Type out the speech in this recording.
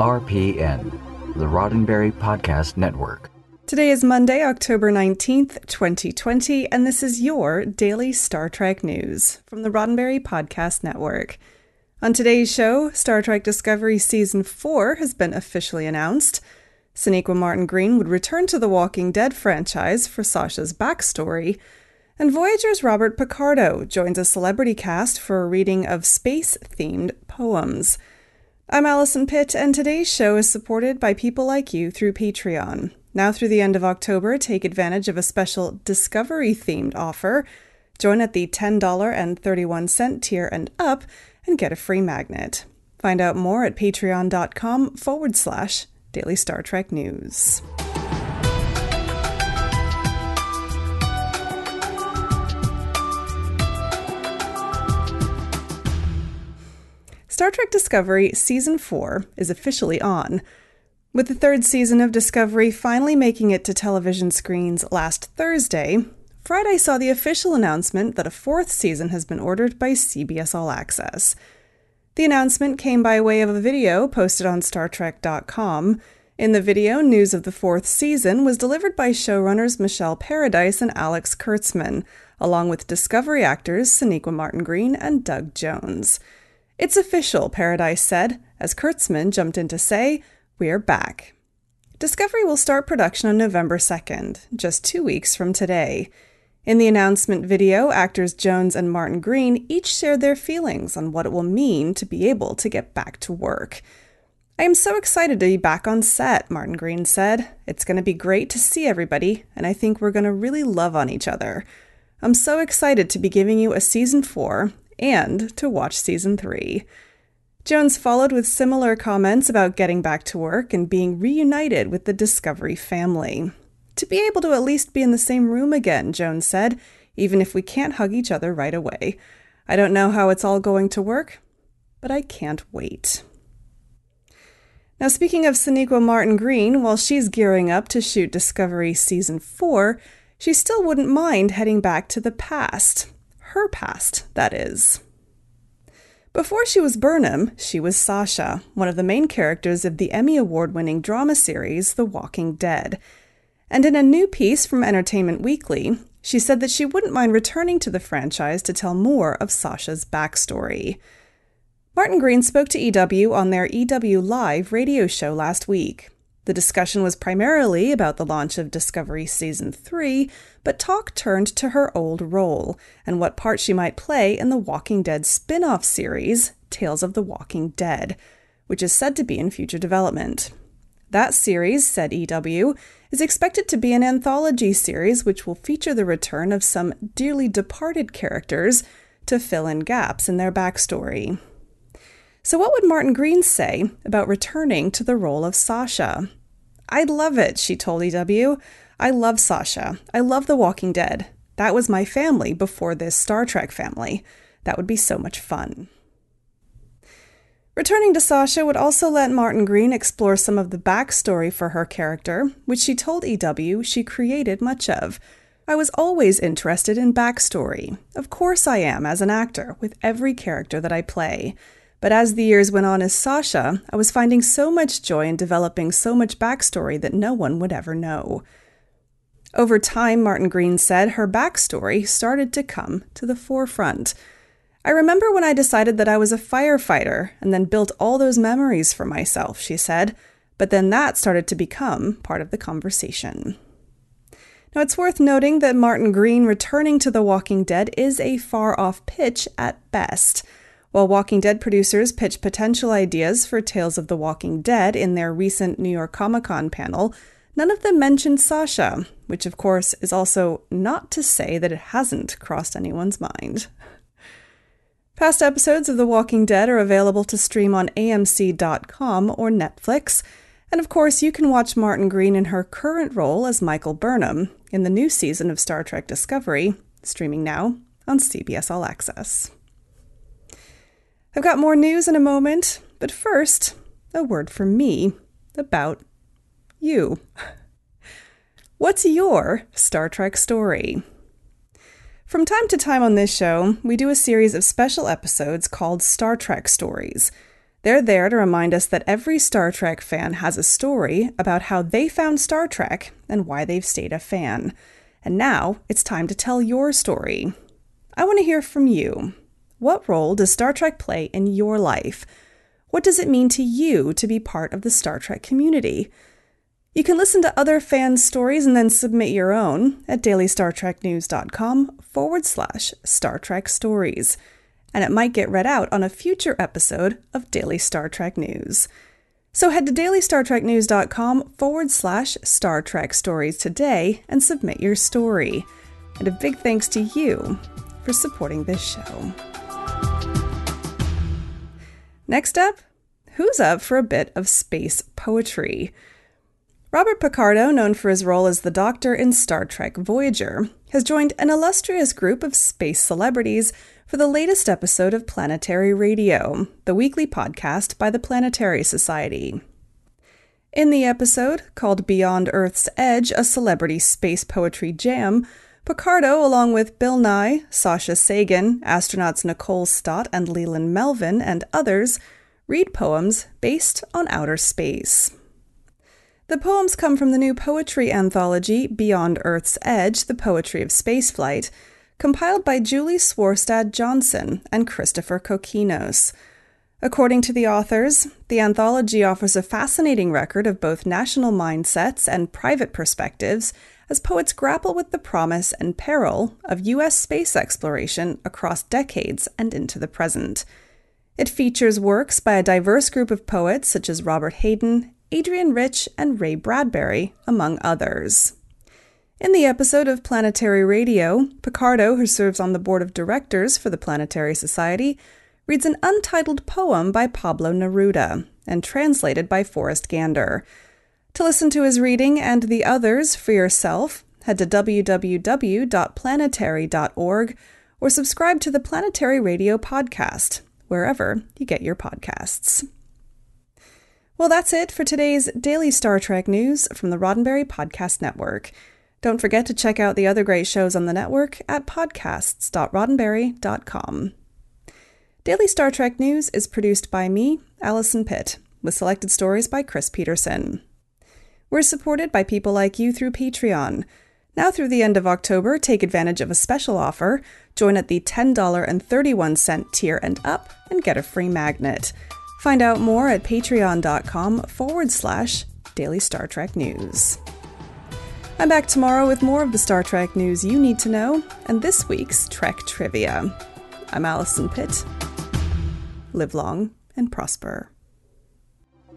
RPN, the Roddenberry Podcast Network. Today is Monday, October 19th, 2020, and this is your daily Star Trek news from the Roddenberry Podcast Network. On today's show, Star Trek Discovery Season 4 has been officially announced. Sonequa Martin Green would return to the Walking Dead franchise for Sasha's backstory. And Voyager's Robert Picardo joins a celebrity cast for a reading of space themed poems. I'm Allison Pitt, and today's show is supported by people like you through Patreon. Now, through the end of October, take advantage of a special Discovery themed offer. Join at the $10 and 31 cent tier and up and get a free magnet. Find out more at patreon.com forward slash daily Star Trek news. Star Trek Discovery Season 4 is officially on. With the third season of Discovery finally making it to television screens last Thursday, Friday saw the official announcement that a fourth season has been ordered by CBS All Access. The announcement came by way of a video posted on StarTrek.com. In the video, news of the fourth season was delivered by showrunners Michelle Paradise and Alex Kurtzman, along with Discovery actors Sonequa Martin Green and Doug Jones. It's official, Paradise said, as Kurtzman jumped in to say, We're back. Discovery will start production on November 2nd, just two weeks from today. In the announcement video, actors Jones and Martin Green each shared their feelings on what it will mean to be able to get back to work. I am so excited to be back on set, Martin Green said. It's going to be great to see everybody, and I think we're going to really love on each other. I'm so excited to be giving you a season four and to watch season three. Jones followed with similar comments about getting back to work and being reunited with the Discovery family. To be able to at least be in the same room again, Jones said, even if we can't hug each other right away. I don't know how it's all going to work, but I can't wait. Now, speaking of Sonequa Martin Green, while she's gearing up to shoot Discovery Season 4, she still wouldn't mind heading back to the past her past, that is. Before she was Burnham, she was Sasha, one of the main characters of the Emmy Award winning drama series The Walking Dead. And in a new piece from Entertainment Weekly, she said that she wouldn't mind returning to the franchise to tell more of Sasha's backstory. Martin Green spoke to EW on their EW Live radio show last week. The discussion was primarily about the launch of Discovery Season 3, but talk turned to her old role and what part she might play in the Walking Dead spin off series, Tales of the Walking Dead, which is said to be in future development. That series, said EW, is expected to be an anthology series which will feature the return of some dearly departed characters to fill in gaps in their backstory. So, what would Martin Green say about returning to the role of Sasha? I'd love it, she told EW. I love Sasha. I love The Walking Dead. That was my family before this Star Trek family. That would be so much fun. Returning to Sasha would also let Martin Green explore some of the backstory for her character, which she told EW she created much of. I was always interested in backstory. Of course, I am as an actor, with every character that I play. But as the years went on as Sasha, I was finding so much joy in developing so much backstory that no one would ever know. Over time, Martin Green said, her backstory started to come to the forefront. I remember when I decided that I was a firefighter and then built all those memories for myself, she said, but then that started to become part of the conversation. Now, it's worth noting that Martin Green returning to The Walking Dead is a far off pitch at best. While Walking Dead producers pitched potential ideas for Tales of the Walking Dead in their recent New York Comic Con panel, none of them mentioned Sasha, which of course is also not to say that it hasn't crossed anyone's mind. Past episodes of The Walking Dead are available to stream on AMC.com or Netflix. And of course, you can watch Martin Green in her current role as Michael Burnham in the new season of Star Trek Discovery, streaming now on CBS All Access. I've got more news in a moment, but first, a word from me about you. What's your Star Trek story? From time to time on this show, we do a series of special episodes called Star Trek Stories. They're there to remind us that every Star Trek fan has a story about how they found Star Trek and why they've stayed a fan. And now it's time to tell your story. I want to hear from you. What role does Star Trek play in your life? What does it mean to you to be part of the Star Trek community? You can listen to other fans' stories and then submit your own at dailystartreknews.com forward slash Star Trek Stories. And it might get read out on a future episode of Daily Star Trek News. So head to dailystartreknews.com forward slash Star Trek Stories today and submit your story. And a big thanks to you for supporting this show. Next up, who's up for a bit of space poetry? Robert Picardo, known for his role as the Doctor in Star Trek Voyager, has joined an illustrious group of space celebrities for the latest episode of Planetary Radio, the weekly podcast by the Planetary Society. In the episode, called Beyond Earth's Edge, a celebrity space poetry jam, Picardo, along with Bill Nye, Sasha Sagan, astronauts Nicole Stott and Leland Melvin, and others, read poems based on outer space. The poems come from the new poetry anthology Beyond Earth's Edge The Poetry of Spaceflight, compiled by Julie Swarstad Johnson and Christopher Cokinos. According to the authors, the anthology offers a fascinating record of both national mindsets and private perspectives as poets grapple with the promise and peril of U.S. space exploration across decades and into the present. It features works by a diverse group of poets such as Robert Hayden, Adrienne Rich, and Ray Bradbury, among others. In the episode of Planetary Radio, Picardo, who serves on the board of directors for the Planetary Society, reads an untitled poem by Pablo Neruda and translated by Forrest Gander. To listen to his reading and the others for yourself, head to www.planetary.org or subscribe to the Planetary Radio podcast, wherever you get your podcasts. Well, that's it for today's daily Star Trek news from the Roddenberry Podcast Network. Don't forget to check out the other great shows on the network at podcasts.roddenberry.com. Daily Star Trek News is produced by me, Allison Pitt, with selected stories by Chris Peterson. We're supported by people like you through Patreon. Now through the end of October, take advantage of a special offer. Join at the $10.31 tier and up and get a free magnet. Find out more at patreon.com forward slash daily Star Trek news. I'm back tomorrow with more of the Star Trek news you need to know and this week's Trek trivia. I'm Allison Pitt. Live long and prosper.